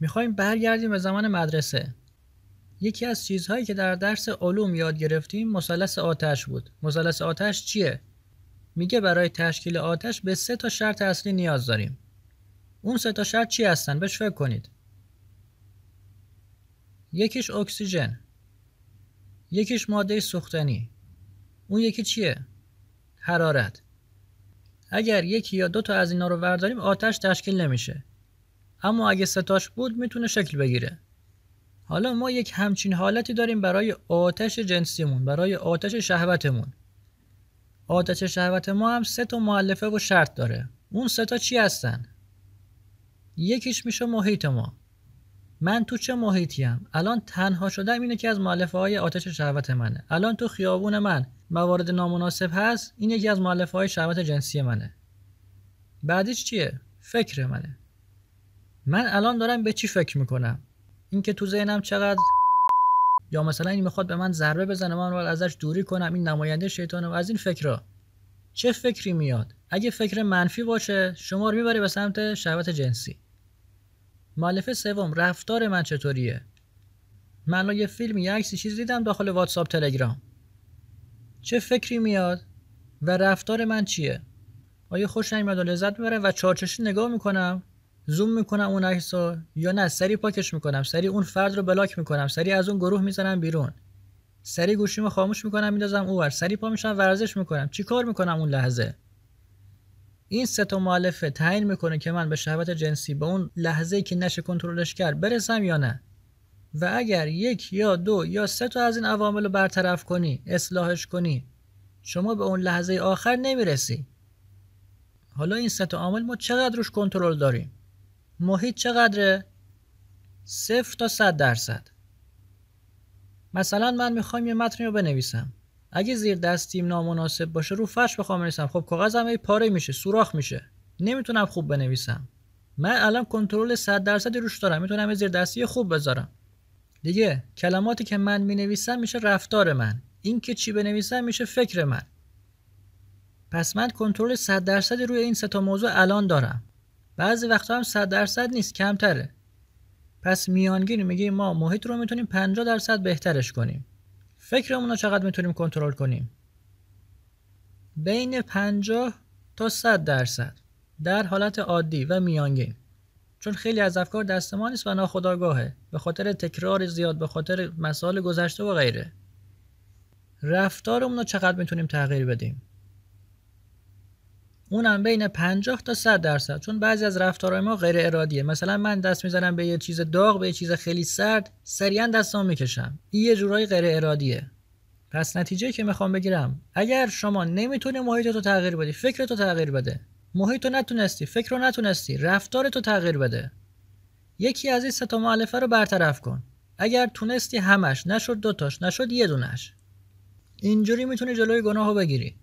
می‌خوایم برگردیم به زمان مدرسه. یکی از چیزهایی که در درس علوم یاد گرفتیم مثلث آتش بود. مثلث آتش چیه؟ میگه برای تشکیل آتش به سه تا شرط اصلی نیاز داریم. اون سه تا شرط چی هستن؟ بهش فکر کنید. یکیش اکسیژن. یکیش ماده سوختنی. اون یکی چیه؟ حرارت. اگر یکی یا دو تا از اینا رو ورداریم آتش تشکیل نمیشه. اما اگه ستاش بود می‌تونه شکل بگیره. حالا ما یک همچین حالتی داریم برای آتش جنسیمون برای آتش شهوتمون. آتش شهوت ما هم سه تا معلفه و شرط داره. اون سه تا چی هستن؟ یکیش میشه محیط ما. من تو چه محیطیم؟ الان تنها شدم اینه که از معلفه های آتش شهوت منه. الان تو خیابون من موارد نامناسب هست این یکی از معلفه های شهوت جنسی منه. بعدیش چیه؟ فکر منه. من الان دارم به چی فکر می‌کنم؟ اینکه تو ذهنم چقدر یا مثلا این می‌خواد به من ضربه بزنه من باید ازش دوری کنم این نماینده شیطانه و از این فکرها چه فکری میاد؟ اگه فکر منفی باشه شما رو می‌بره به سمت شهوت جنسی. مالفه سوم رفتار من چطوریه؟ من یه فیلم یه عکسی چیز دیدم داخل واتساپ تلگرام. چه فکری میاد؟ و رفتار من چیه؟ آیا خوش نمیاد و لذت می‌برم و چارچشی نگاه می‌کنم؟ زوم می‌کنم اون عکس یا نه سری پاکش می‌کنم سری اون فرد رو بلاک می‌کنم سری از اون گروه می‌زنم بیرون. سری گوشیمو خاموش می‌کنم میندازم اوور سری پا میشم ورزش می‌کنم. چی کار می‌کنم اون لحظه؟ این سه تا مؤلفه تعیین می‌کنه که من به شهوت جنسی به اون لحظه که نشه کنترلش کرد برسم یا نه. و اگر یک یا دو یا سه تا از این عوامل رو برطرف کنی اصلاحش کنی شما به اون لحظه آخر نمی‌رسی. حالا این سه تا عامل ما چقدر روش کنترل داریم؟ محیط چقدره صفر تا صد درصد. مثلا من می‌خوام یه متنی رو بنویسم. اگه زیر دستیم نامناسب باشه رو فرش بخوام بنویسم. خب کاغذم ای پاره میشه سوراخ میشه. نمی‌تونم خوب بنویسم. من الان کنترل 100 درصدی روش دارم. می‌تونم زیر دستی خوب بذارم. دیگه کلماتی که من می‌نویسم میشه رفتار من. این که چی بنویسم میشه فکر من. پس من کنترل 100 درصدی روی این سه تا موضوع الان دارم. بعضی وقتا هم 100 درصد نیست کمتره. پس میانگین میگه ما محیط رو می‌تونیم 50 درصد بهترش کنیم. فکرمون رو چقدر می‌تونیم کنترل کنیم؟ بین 50 تا 100 درصد در حالت عادی و میانگین. چون خیلی از افکار دست ما نیست و ناخداگاهه به خاطر تکرار زیاد به خاطر مسائل گذشته و غیره. رفتارمون رو چقدر می‌تونیم تغییر بدیم؟ اونم بین 50 تا 100 درصد. چون بعضی از رفتارهای ما غیر ارادیه. مثلا من دست می‌زنم به یه چیز داغ به یه چیز خیلی سرد سریعا دستام می‌کشم. این یه جورایی غیر ارادیه. پس نتیجه که می‌خوام بگیرم اگر شما نمی‌تونی محیط رو تغییر بدی فکر تو تغییر بده. محیط رو نتونستی فکر رو نتونستی رفتار تو تغییر بده. یکی از این سه تا رو برطرف کن. اگر تونستی همش نشد دوتاش نشد یه دونش. اینجوری می‌تونی جلوی گناه رو بگیری.